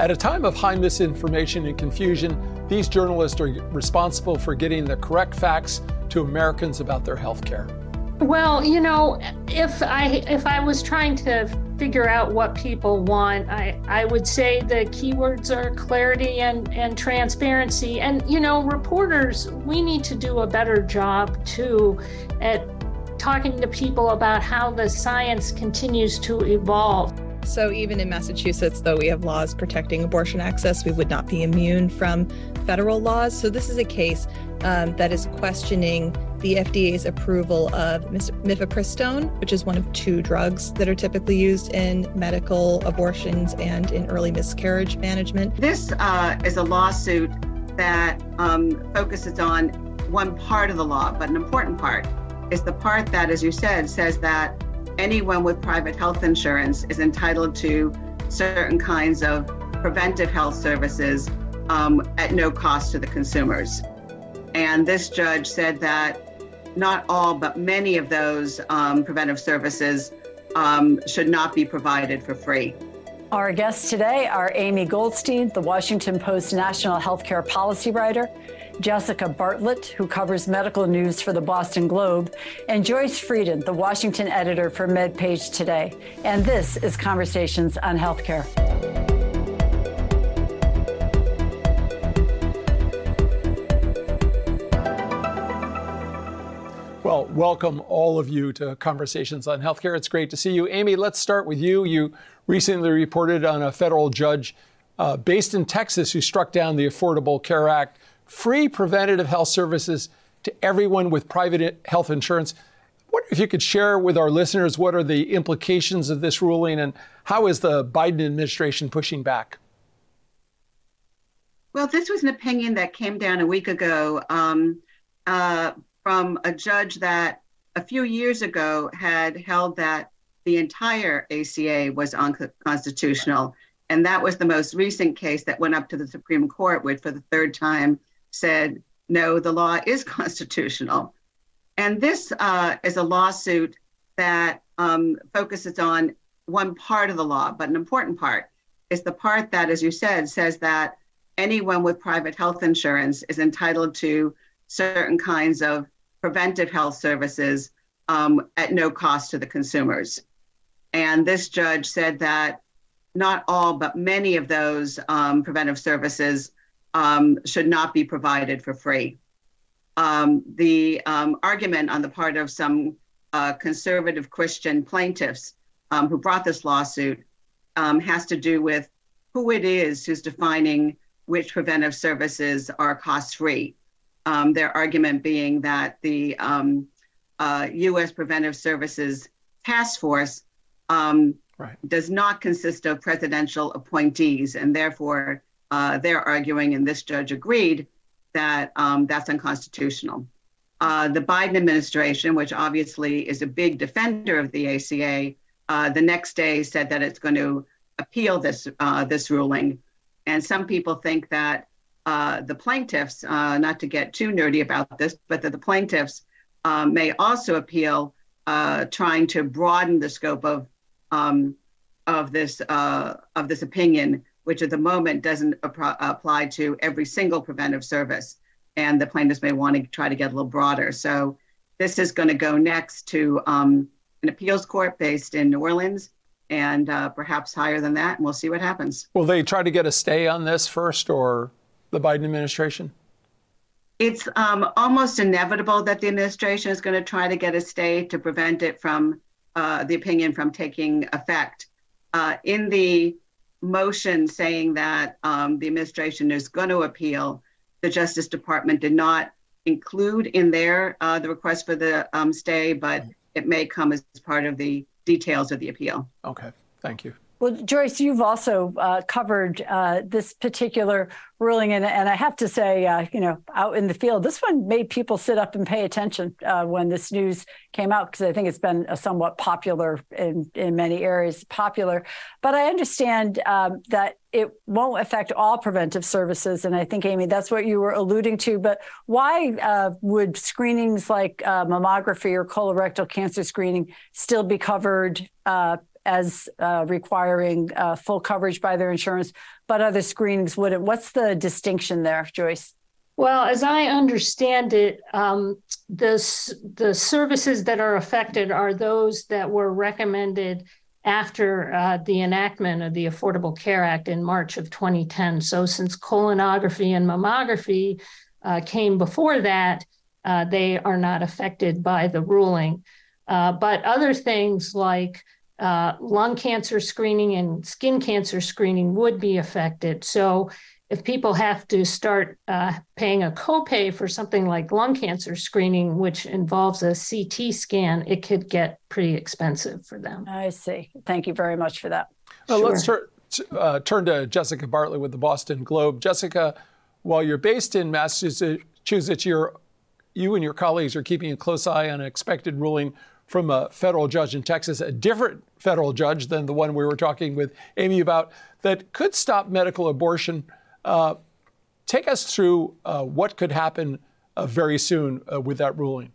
At a time of high misinformation and confusion, these journalists are responsible for getting the correct facts to Americans about their health care. Well, you know, if I if I was trying to figure out what people want, I, I would say the keywords are clarity and, and transparency. And, you know, reporters, we need to do a better job too at talking to people about how the science continues to evolve. So, even in Massachusetts, though we have laws protecting abortion access, we would not be immune from federal laws. So, this is a case um, that is questioning the FDA's approval of mifepristone, which is one of two drugs that are typically used in medical abortions and in early miscarriage management. This uh, is a lawsuit that um, focuses on one part of the law, but an important part is the part that, as you said, says that anyone with private health insurance is entitled to certain kinds of preventive health services um, at no cost to the consumers. And this judge said that not all, but many of those um, preventive services um, should not be provided for free. Our guests today are Amy Goldstein, the Washington Post national healthcare policy writer, Jessica Bartlett, who covers medical news for the Boston Globe, and Joyce Frieden, the Washington editor for MedPage Today. And this is Conversations on Healthcare. Well, welcome all of you to Conversations on Healthcare. It's great to see you. Amy, let's start with you. You recently reported on a federal judge uh, based in Texas who struck down the Affordable Care Act, free preventative health services to everyone with private health insurance. What if you could share with our listeners what are the implications of this ruling and how is the Biden administration pushing back? Well, this was an opinion that came down a week ago. Um, uh, from a judge that a few years ago had held that the entire ACA was unconstitutional. And that was the most recent case that went up to the Supreme Court, which for the third time said, no, the law is constitutional. And this uh, is a lawsuit that um, focuses on one part of the law, but an important part is the part that, as you said, says that anyone with private health insurance is entitled to certain kinds of preventive health services um, at no cost to the consumers. And this judge said that not all, but many of those um, preventive services um, should not be provided for free. Um, the um, argument on the part of some uh, conservative Christian plaintiffs um, who brought this lawsuit has to do with who it is who's defining which preventive services are cost free. Um, their argument being that the um, uh, U.S. Preventive Services Task Force um, right. does not consist of presidential appointees, and therefore uh, they're arguing, and this judge agreed, that um, that's unconstitutional. Uh, the Biden administration, which obviously is a big defender of the ACA, uh, the next day said that it's going to appeal this uh, this ruling, and some people think that uh, the plaintiffs, uh, not to get too nerdy about this, but that the plaintiffs may also appeal, trying to broaden the scope of um, of this of this opinion, which at the moment doesn't ap- apply to every single preventive service, and the plaintiffs may want to try to get a little broader. So this is going to go next to um, an appeals court based in New Orleans and uh, perhaps higher than that, and we'll see what happens. Will they try to get a stay on this first, or the Biden administration? It's um, almost inevitable that the administration is going to try to get a stay to prevent it from uh, the opinion from taking effect. Uh, in the motion saying that um, the administration is going to appeal, the Justice Department did not include in there uh, the request for the um, stay, but it may come as part of the details of the appeal. Okay, thank you. Well, Joyce, you've also uh, covered uh, this particular ruling, and, and I have to say, uh, you know, out in the field, this one made people sit up and pay attention uh, when this news came out because I think it's been somewhat popular in in many areas, popular. But I understand um, that it won't affect all preventive services, and I think Amy, that's what you were alluding to. But why uh, would screenings like uh, mammography or colorectal cancer screening still be covered? As uh, requiring uh, full coverage by their insurance, but other screenings wouldn't. What's the distinction there, Joyce? Well, as I understand it, um, the, the services that are affected are those that were recommended after uh, the enactment of the Affordable Care Act in March of 2010. So, since colonography and mammography uh, came before that, uh, they are not affected by the ruling. Uh, but other things like uh, lung cancer screening and skin cancer screening would be affected. So, if people have to start uh, paying a copay for something like lung cancer screening, which involves a CT scan, it could get pretty expensive for them. I see. Thank you very much for that. Uh, sure. Let's tur- uh, turn to Jessica Bartlett with the Boston Globe. Jessica, while you're based in Massachusetts, you're, you and your colleagues are keeping a close eye on an expected ruling from a federal judge in Texas, a different federal judge than the one we were talking with Amy about, that could stop medical abortion uh, take us through uh, what could happen uh, very soon uh, with that ruling.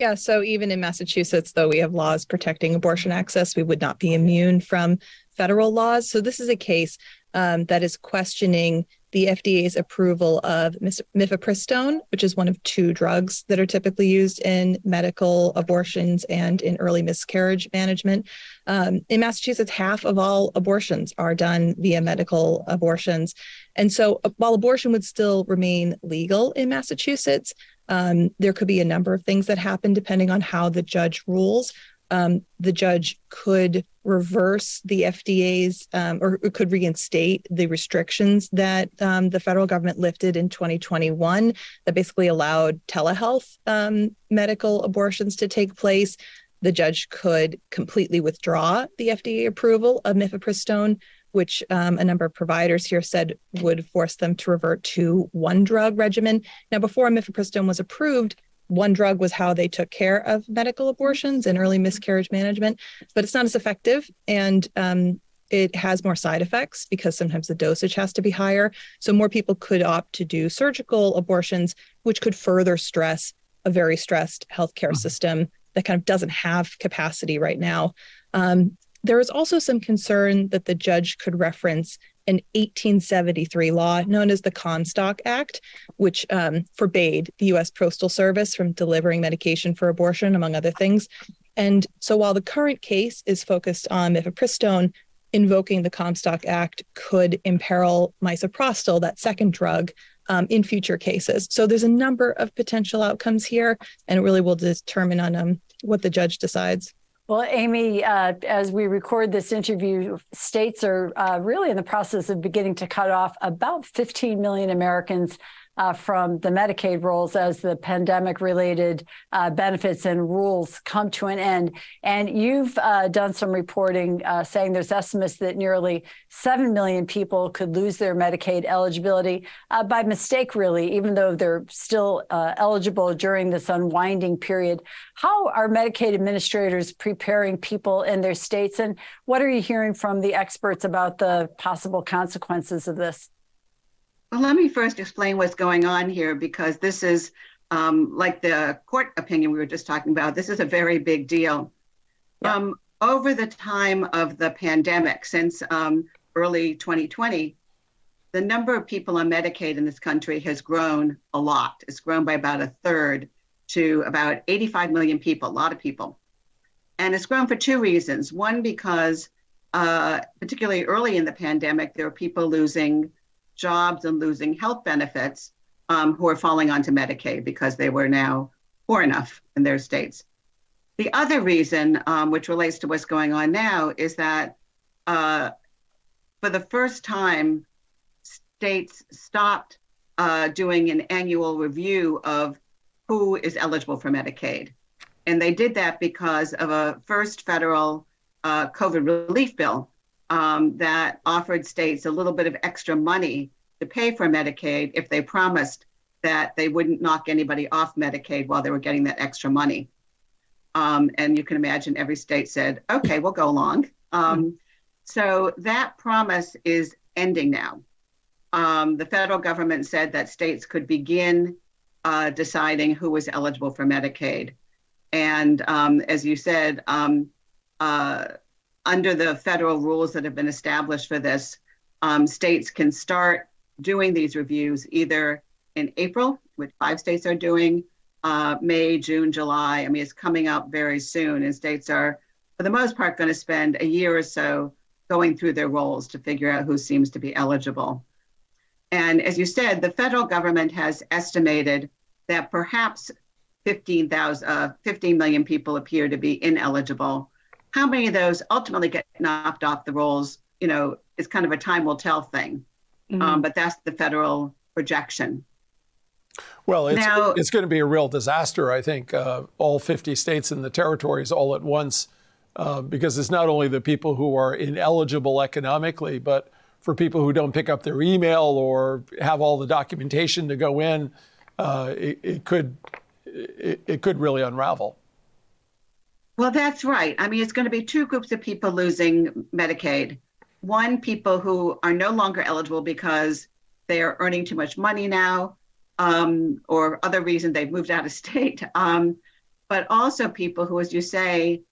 Yeah, so even in Massachusetts, though we have laws protecting abortion access, we would not be immune from federal laws. So this is a case um, that is questioning the FDA's approval of mifepristone, which is one of two drugs that are typically used in medical abortions and in early miscarriage management. Um, in Massachusetts, half of all abortions are done via medical abortions. And so uh, while abortion would still remain legal in Massachusetts, um, there could be a number of things that happen depending on how the judge rules um, the judge could reverse the FDA's um, or could reinstate the restrictions that um, the federal government lifted in 2021 that basically allowed telehealth um, medical abortions to take place. The judge could completely withdraw the FDA approval of mifepristone, which um, a number of providers here said would force them to revert to one drug regimen. Now, before mifepristone was approved, one drug was how they took care of medical abortions and early miscarriage management, but it's not as effective. And um, it has more side effects because sometimes the dosage has to be higher. So more people could opt to do surgical abortions, which could further stress a very stressed healthcare mm-hmm. system that kind of doesn't have capacity right now. Um, there is also some concern that the judge could reference an 1873 law known as the Comstock Act, which um, forbade the U.S. Postal Service from delivering medication for abortion, among other things. And so while the current case is focused on mifepristone, invoking the Comstock Act could imperil misoprostol, that second drug, um, in future cases. So there's a number of potential outcomes here, and it really will determine on um, what the judge decides. Well, Amy, uh, as we record this interview, states are uh, really in the process of beginning to cut off about 15 million Americans uh, from the Medicaid rolls as the pandemic related uh, benefits and rules come to an end. And you've uh, done some reporting uh, saying there's estimates that nearly 7 million people could lose their Medicaid eligibility uh, by mistake, really, even though they're still uh, eligible during this unwinding period. How are Medicaid administrators preparing people in their states? And what are you hearing from the experts about the possible consequences of this? Well, let me first explain what's going on here because this is um, like the court opinion we were just talking about. This is a very big deal. Yeah. Um, over the time of the pandemic, since um, early 2020, the number of people on Medicaid in this country has grown a lot. It's grown by about a third to about 85 million people, a lot of people. And it's grown for two reasons. One, because uh, particularly early in the pandemic, there were people losing jobs and losing health benefits um, who are falling onto Medicaid because they were now poor enough in their states. The other reason, um, which relates to what's going on now, is that uh, for the first time, states stopped uh, doing an annual review of who is eligible for Medicaid. And they did that because of a first federal uh, COVID relief bill um, that offered states a little bit of extra money to pay for Medicaid if they promised that they wouldn't knock anybody off Medicaid while they were getting that extra money. Um, and you can imagine every state said, okay, we'll go along. Um, so that promise is ending now. Um, the federal government said that states could begin uh, deciding who was eligible for Medicaid. And um, as you said, um, uh, under the federal rules that have been established for this, um, states can start doing these reviews either in April, which five states are doing, uh, May, June, July. I mean, it's coming up very soon, and states are, for the most part, going to spend a year or so going through their rolls to figure out who seems to be eligible. And as you said, the federal government has estimated that perhaps 15,000, uh, 15 million people appear to be ineligible. How many of those ultimately get knocked off the rolls, you know, is kind of a time will tell thing. Mm-hmm. Um, but that's the federal projection. Well, it's, now, it's going to be a real disaster, I think, uh, all 50 states and the territories all at once, uh, because it's not only the people who are ineligible economically, but for people who don't pick up their email or have all the documentation to go in, uh, it, it, could it, it could really unravel. Well, that's right. I mean, it's going to be two groups of people losing Medicaid. One, people who are no longer eligible because they are earning too much money now, um, or other reason they've moved out of state. Um, but also people who, as you say,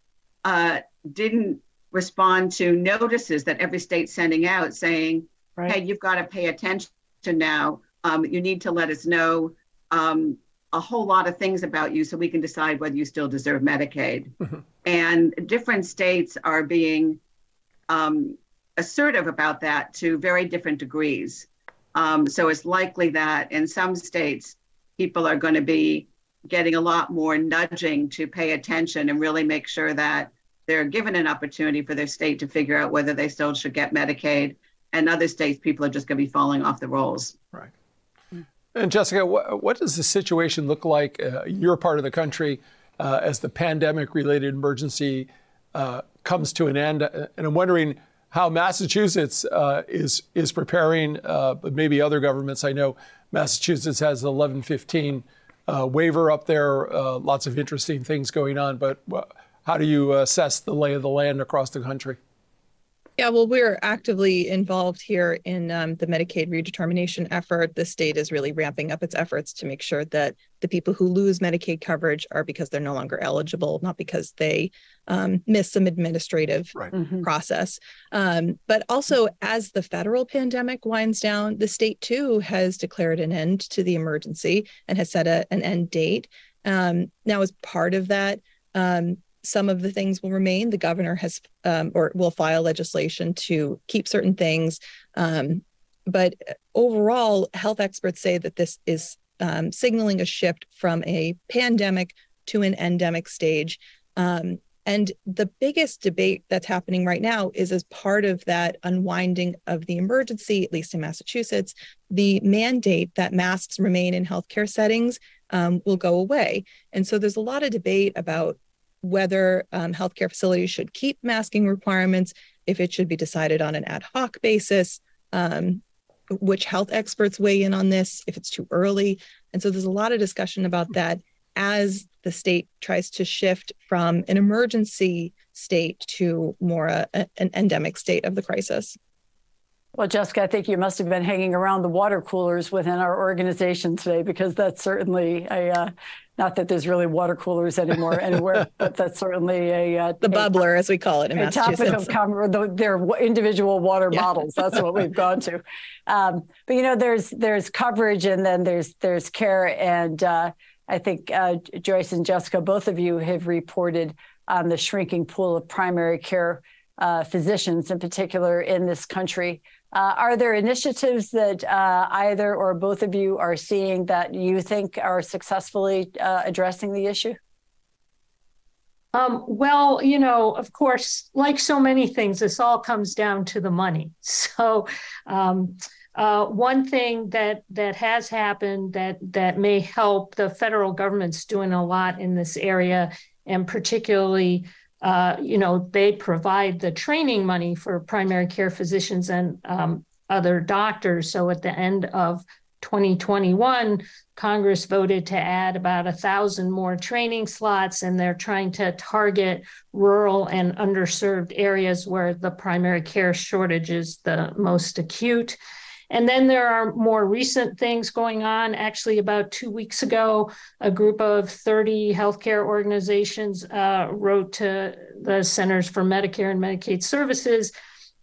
uh, didn't respond to notices that every state's sending out saying, right. hey, you've got to pay attention now. Um, you need to let us know um, a whole lot of things about you so we can decide whether you still deserve Medicaid. Mm-hmm. And different states are being um, assertive about that to very different degrees. Um, so it's likely that in some states, people are going to be getting a lot more nudging to pay attention and really make sure that they're given an opportunity for their state to figure out whether they still should get Medicaid. And other states, people are just going to be falling off the rolls. Right. And Jessica, what, does the situation look like uh, your part of the country uh, as the pandemic-related emergency uh, comes to an end? And I'm wondering how Massachusetts uh, is is preparing, uh, but maybe other governments. I know Massachusetts has the 1115 uh, waiver up there. lots of interesting things going on, but how do you assess the lay of the land across the country? Yeah, well, we're actively involved here in um, the Medicaid redetermination effort. The state is really ramping up its efforts to make sure that the people who lose Medicaid coverage are because they're no longer eligible, not because they um, miss some administrative right. mm-hmm. process. Um, but also, as the federal pandemic winds down, the state too has declared an end to the emergency and has set a, an end date. Um, now, as part of that, um, some of the things will remain. The governor has um, or will file legislation to keep certain things. Um, but overall, health experts say that this is um, signaling a shift from a pandemic to an endemic stage. Um, and the biggest debate that's happening right now is as part of that unwinding of the emergency, at least in Massachusetts, the mandate that masks remain in healthcare settings um, will go away. And so there's a lot of debate about whether um, healthcare facilities should keep masking requirements, if it should be decided on an ad hoc basis, um, which health experts weigh in on this, if it's too early. And so there's a lot of discussion about that as the state tries to shift from an emergency state to more a, an endemic state of the crisis. Well, Jessica, I think you must have been hanging around the water coolers within our organization today because that's certainly a, uh, not that there's really water coolers anymore anywhere, but that's certainly a uh, the bubbler, as we call it in a topic of com- their individual water yeah. bottles. That's what we've gone to. Um, but you know, there's there's coverage and then there's there's care, and uh, I think uh, Joyce and Jessica, both of you have reported on the shrinking pool of primary care uh, physicians, in particular in this country. Uh, are there initiatives that uh, either or both of you are seeing that you think are successfully uh, addressing the issue? Um, well, you know, of course, like so many things, this all comes down to the money. So, um, uh, one thing that that has happened that that may help the federal government's doing a lot in this area, and particularly uh, you know, they provide the training money for primary care physicians and um, other doctors. So at the end of 2021, Congress voted to add about a thousand more training slots, and they're trying to target rural and underserved areas where the primary care shortage is the most acute. And then there are more recent things going on. Actually, about two weeks ago, a group of 30 healthcare organizations uh, wrote to the Centers for Medicare and Medicaid Services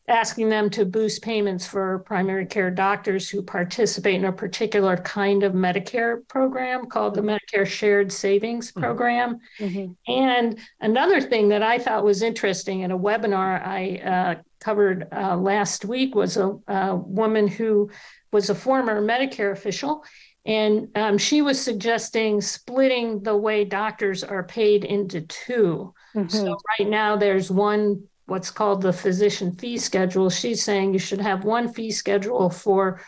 asking them to boost payments for primary care doctors who participate in a particular kind of Medicare program called the Medicare Shared Savings mm-hmm. Program. Mm-hmm. And another thing that I thought was interesting in a webinar I uh, covered uh, last week was a, a, woman who was a former Medicare official. And um, she was suggesting splitting the way doctors are paid into 2 mm-hmm. So, right now, there's one what's called the physician fee schedule. She's saying you should have one fee schedule for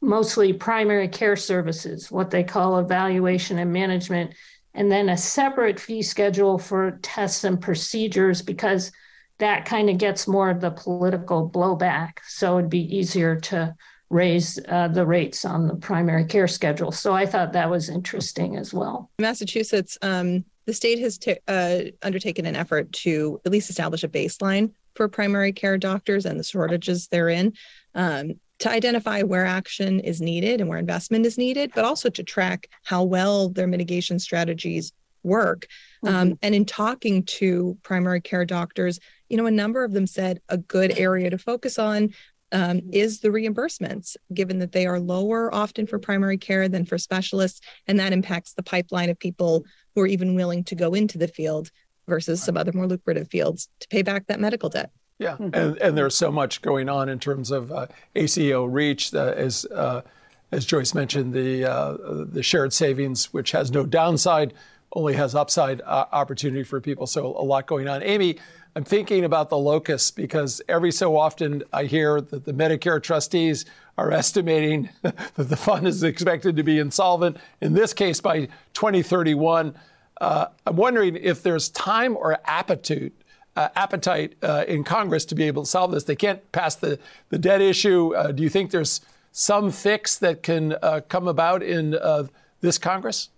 mostly primary care services, what they call evaluation and management, and then a separate fee schedule for tests and procedures because that kind of gets more of the political blowback. So it'd be easier to raise uh, the rates on the primary care schedule. So I thought that was interesting as well. Massachusetts um, the state has t- uh, undertaken an effort to at least establish a baseline for primary care doctors and the shortages therein um, to identify where action is needed and where investment is needed, but also to track how well their mitigation strategies work. Um, mm-hmm. Um, and in talking to primary care doctors, you know, a number of them said a good area to focus on um, is the reimbursements, given that they are lower often for primary care than for specialists. And that impacts the pipeline of people who are even willing to go into the field versus some other more lucrative fields to pay back that medical debt. Yeah, mm-hmm. and, and there's so much going on in terms of uh, ACO REACH, uh, as uh, as Joyce mentioned, the uh, the shared savings, which has no downside, only has upside uh, opportunity for people. So a lot going on. Amy, I'm thinking about the locus because every so often I hear that the Medicare trustees are estimating that the fund is expected to be insolvent, in this case by 2031. Uh, I'm wondering if there's time or appetite, uh, appetite uh, in Congress to be able to solve this. They can't pass the, the debt issue. Uh, do you think there's some fix that can uh, come about in uh, this Congress?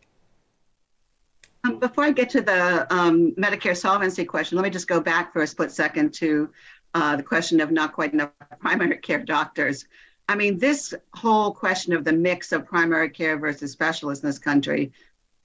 Um, before I get to the um, Medicare solvency question, let me just go back for a split second to uh, the question of not quite enough primary care doctors. I mean, this whole question of the mix of primary care versus specialists in this country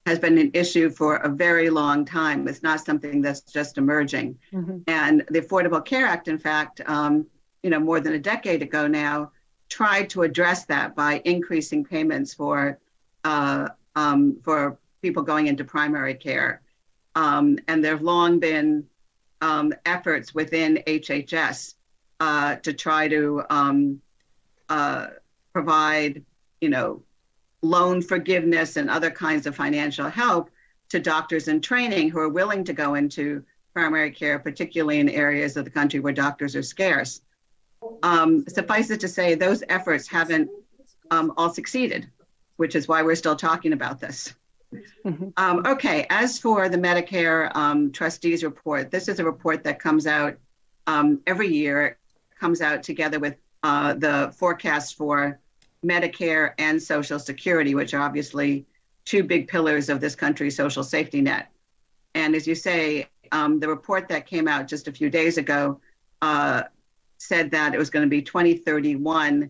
has been an issue for a very long time. It's not something that's just emerging. Mm-hmm. And the Affordable Care Act, in fact, um, you know, more than a decade ago now, tried to address that by increasing payments for uh, um, for people going into primary care. Um, and there have long been um, efforts within HHS uh, to try to um, uh, provide, you know, loan forgiveness and other kinds of financial help to doctors in training who are willing to go into primary care, particularly in areas of the country where doctors are scarce. Um, suffice it to say, those efforts haven't um, all succeeded, which is why we're still talking about this. Mm-hmm. Um, okay, as for the Medicare um, trustees report, this is a report that comes out um, every year. It comes out together with uh, the forecast for Medicare and Social Security, which are obviously two big pillars of this country's social safety net. And as you say, um, the report that came out just a few days ago uh, said that it was going to be 2031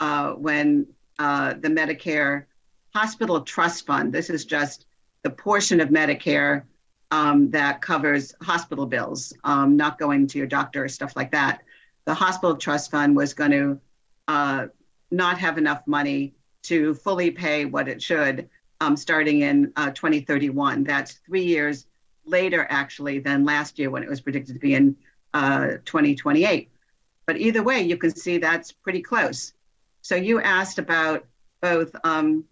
uh, when uh, the Medicare hospital trust fund. This is just the portion of Medicare um, that covers hospital bills, um, not going to your doctor or stuff like that. The hospital trust fund was going to uh, not have enough money to fully pay what it should um, starting in uh, 2031. That's three years later, actually, than last year when it was predicted to be in uh, 2028. But either way, you can see that's pretty close. So you asked about both um,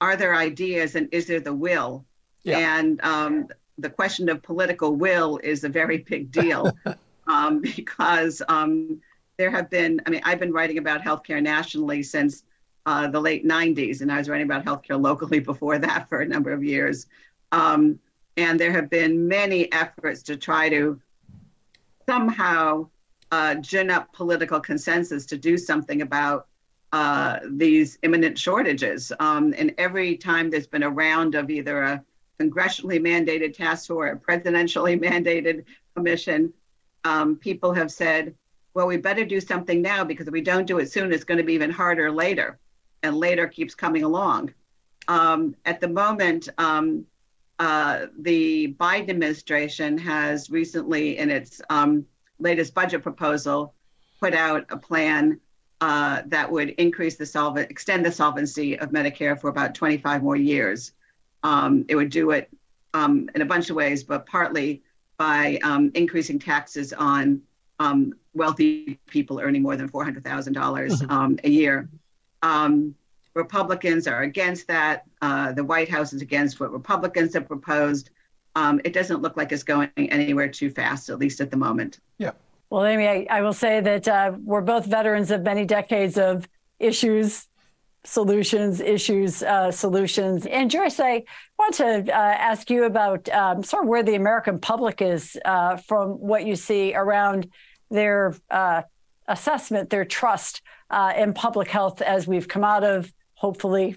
are there ideas and is there the will? Yeah. And um, the question of political will is a very big deal um, because um, there have been, I mean, I've been writing about healthcare nationally since uh, the late 90s, and I was writing about healthcare locally before that for a number of years. Um, and there have been many efforts to try to somehow uh, gin up political consensus to do something about uh, these imminent shortages. Um, and every time there's been a round of either a congressionally mandated task force or a presidentially mandated commission, um, people have said, well, we better do something now because if we don't do it soon, it's going to be even harder later. And later keeps coming along. Um, at the moment, um, uh, the Biden administration has recently, in its um, latest budget proposal, put out a plan uh, that would increase the solvent, extend the solvency of Medicare for about 25 more years. Um, it would do it um, in a bunch of ways, but partly by um, increasing taxes on um, wealthy people earning more than $400,000 mm-hmm. um, a year. Um, Republicans are against that. Uh, the White House is against what Republicans have proposed. Um, it doesn't look like it's going anywhere too fast, at least at the moment. Yeah. Well, Amy, I, I will say that uh, we're both veterans of many decades of issues, solutions, issues, uh, solutions. And Joyce, I want to uh, ask you about um, sort of where the American public is uh, from what you see around their uh, assessment, their trust uh, in public health as we've come out of, hopefully,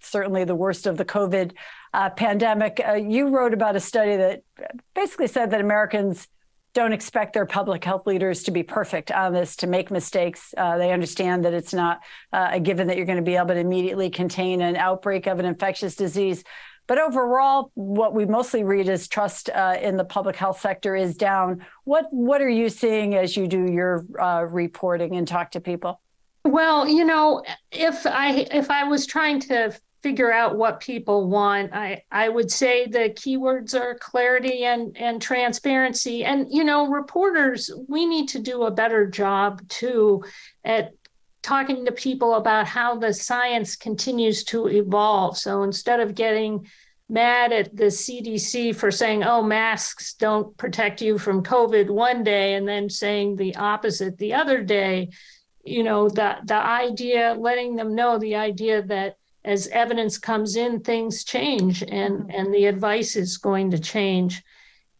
certainly the worst of the COVID pandemic. You wrote about a study that basically said that Americans don't expect their public health leaders to be perfect on this, to make mistakes. Uh, they understand that it's not a given that you're going to be able to immediately contain an outbreak of an infectious disease. But overall, what we mostly read is trust uh, in the public health sector is down. What what are you seeing as you do your uh, reporting and talk to people? Well, you know, if I if I was trying to figure out what people want, I I would say the keywords are clarity and and transparency. And you know, reporters, we need to do a better job too at talking to people about how the science continues to evolve. So instead of getting mad at the CDC for saying, oh, masks don't protect you from COVID one day, and then saying the opposite the other day, you know, the, the idea, letting them know the idea that as evidence comes in, things change and, mm-hmm. and the advice is going to change.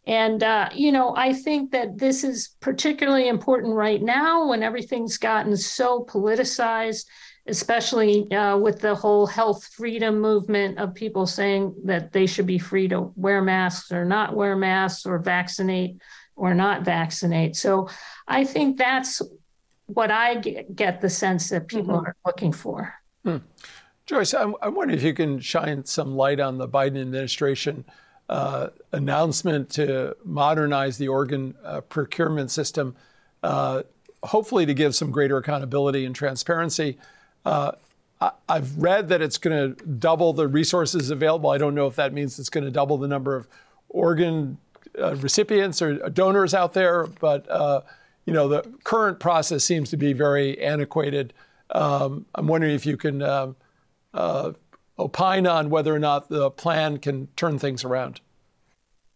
And, uh, you know, I think that this is particularly important right now when everything's gotten so politicized, especially uh, with the whole health freedom movement of people saying that they should be free to wear masks or not wear masks or vaccinate or not vaccinate. So I think that's what I get, the sense that people mm-hmm. are looking for. Hmm. Joyce, I'm, I'm wondering if you can shine some light on the Biden administration uh, announcement to modernize the organ uh, procurement system, uh, hopefully to give some greater accountability and transparency. Uh, I, have read that it's going to double the resources available. I don't know if that means it's going to double the number of organ uh, recipients or donors out there, but uh, you know the current process seems to be very antiquated. Um, I'm wondering if you can um, opine on whether or not the plan can turn things around.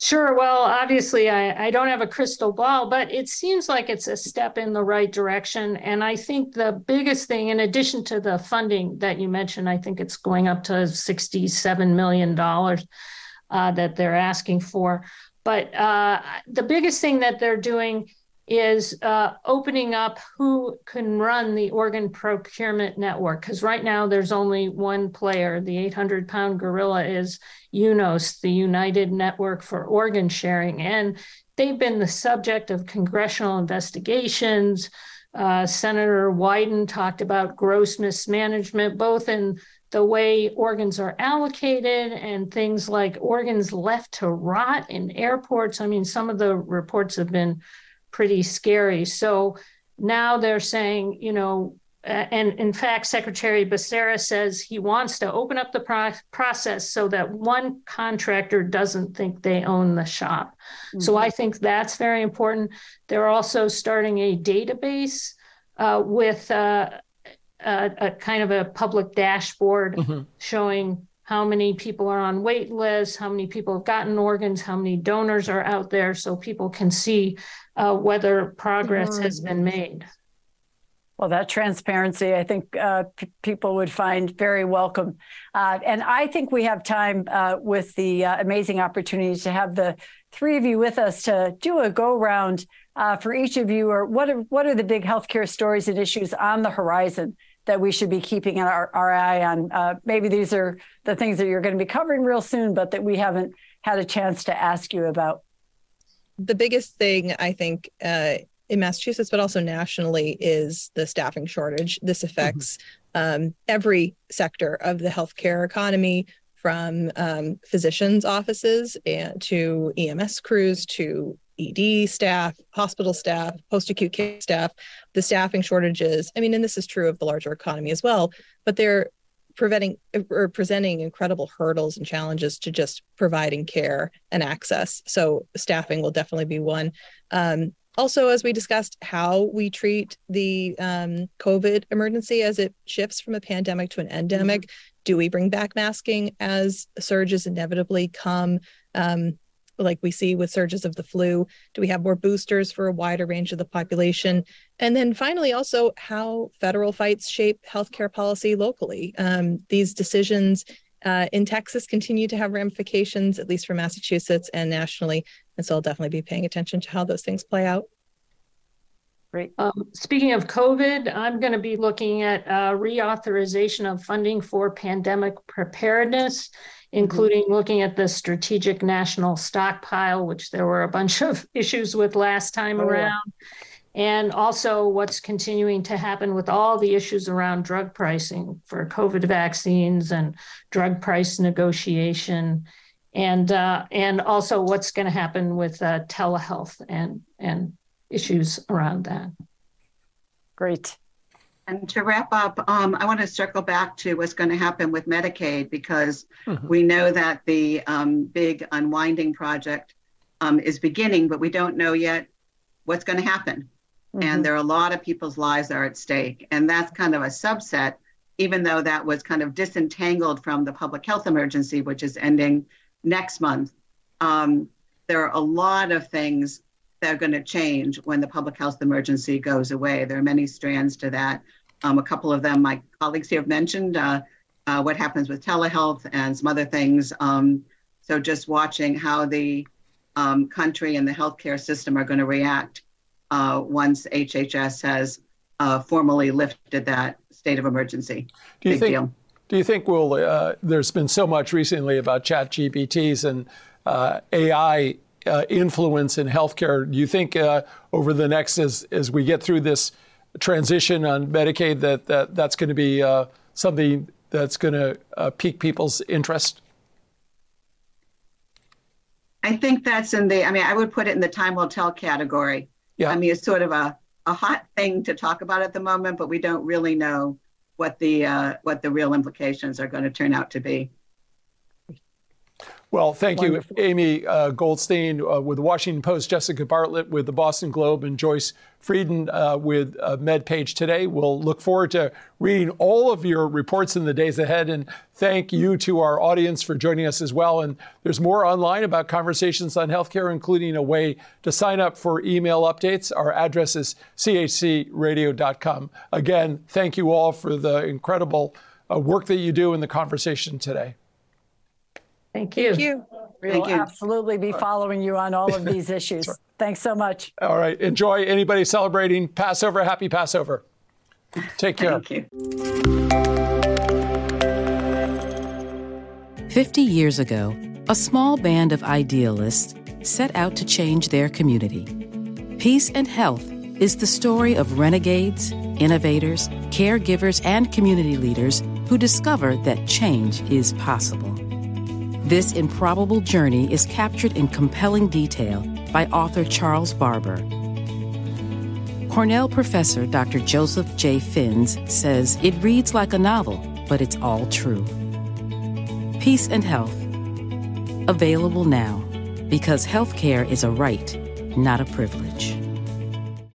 Sure. Well, obviously, I, I, don't have a crystal ball, but it seems like it's a step in the right direction. And I think the biggest thing, in addition to the funding that you mentioned, I think it's going up to $67 million uh, that they're asking for. But uh, the biggest thing that they're doing is uh, opening up who can run the organ procurement network. Because right now there's only one player. The 800 pound gorilla is UNOS, the United Network for Organ Sharing. And they've been the subject of congressional investigations. Uh, Senator Wyden talked about gross mismanagement, both in the way organs are allocated and things like organs left to rot in airports. I mean, some of the reports have been pretty scary. So now they're saying, you know, and in fact, Secretary Becerra says he wants to open up the pro- process so that one contractor doesn't think they own the shop. Mm-hmm. So I think that's very important. They're also starting a database uh, with uh, a, a, kind of a public dashboard mm-hmm. showing how many people are on wait lists, how many people have gotten organs, how many donors are out there, so people can see uh, whether progress has been made. Well, that transparency, I think uh, p- people would find very welcome. Uh, and I think we have time uh, with the uh, amazing opportunity to have the three of you with us to do a go round uh, for each of you. Or what are, what are the big healthcare stories and issues on the horizon that we should be keeping our, our eye on? Uh, maybe these are the things that you're going to be covering real soon, but that we haven't had a chance to ask you about the biggest thing I think uh, in Massachusetts, but also nationally, is the staffing shortage. This mm-hmm. affects mm-hmm. um, every sector of the healthcare economy, from um, physicians' offices and to EMS crews to ED staff, hospital staff, post acute care staff. The staffing shortages. I mean, and this is true of the larger economy as well, but they're preventing or presenting incredible hurdles and challenges to just providing care and access. So staffing will definitely be one. Um, also, as we discussed, how we treat the um, COVID emergency as it shifts from a pandemic to an endemic. Mm-hmm. Do we bring back masking as surges inevitably come? Um, like we see with surges of the flu? Do we have more boosters for a wider range of the population? And then finally, also how federal fights shape healthcare policy locally. Um, these decisions uh, in Texas continue to have ramifications, at least for Massachusetts and nationally. And so I'll definitely be paying attention to how those things play out. Great. Um, speaking of COVID, I'm going to be looking at uh, reauthorization of funding for pandemic preparedness. Including mm-hmm. looking at the strategic national stockpile, which there were a bunch of issues with last time oh, around. Yeah. And also, what's continuing to happen with all the issues around drug pricing for COVID vaccines and drug price negotiation, and uh, and also what's going to happen with uh, telehealth and and issues around that. Great. And to wrap up, um, I want to circle back to what's going to happen with Medicaid because mm-hmm. we know that the um, big unwinding project um, is beginning, but we don't know yet what's going to happen. Mm-hmm. And there are a lot of people's lives are at stake. And that's kind of a subset, even though that was kind of disentangled from the public health emergency, which is ending next month. Um, there are a lot of things that are going to change when the public health emergency goes away. There are many strands to that. Um, a couple of them my colleagues here have mentioned uh, uh, what happens with telehealth and some other things. Um, so just watching how the um, country and the healthcare system are going to react uh, once HHS has uh, formally lifted that state of emergency. Do you Big think? Deal. Do you think we'll? Uh, there's been so much recently about Chat GPTs and uh, AI uh, influence in healthcare. Do you think uh, over the next, as as we get through this transition on Medicaid, that, that that's going to be uh, something that's going to uh, pique people's interest? I think that's in the. I mean, I would put it in the time will tell category. Yeah. I mean, it's sort of a a hot thing to talk about at the moment, but we don't really know what the uh, what the real implications are going to turn out to be. Well, thank Wonderful. you, Amy uh, Goldstein uh, with the Washington Post, Jessica Bartlett with the Boston Globe, and Joyce Frieden uh, with uh, MedPage today. We'll look forward to reading all of your reports in the days ahead. And thank you to our audience for joining us as well. And there's more online about conversations on healthcare, including a way to sign up for email updates. Our address is chcradio.com. Again, thank you all for the incredible uh, work that you do in the conversation today. Thank you. Thank you. We'll Thank you. absolutely be following you on all of these issues. Thanks so much. All right. Enjoy anybody celebrating Passover. Happy Passover. Take care. Thank you. 50 years ago, a small band of idealists set out to change their community. Peace and Health is the story of renegades, innovators, caregivers, and community leaders who discover that change is possible. This improbable journey is captured in compelling detail by author Charles Barber. Cornell professor Dr. Joseph J. Fins says it reads like a novel, but it's all true. Peace and Health. Available now because healthcare is a right, not a privilege.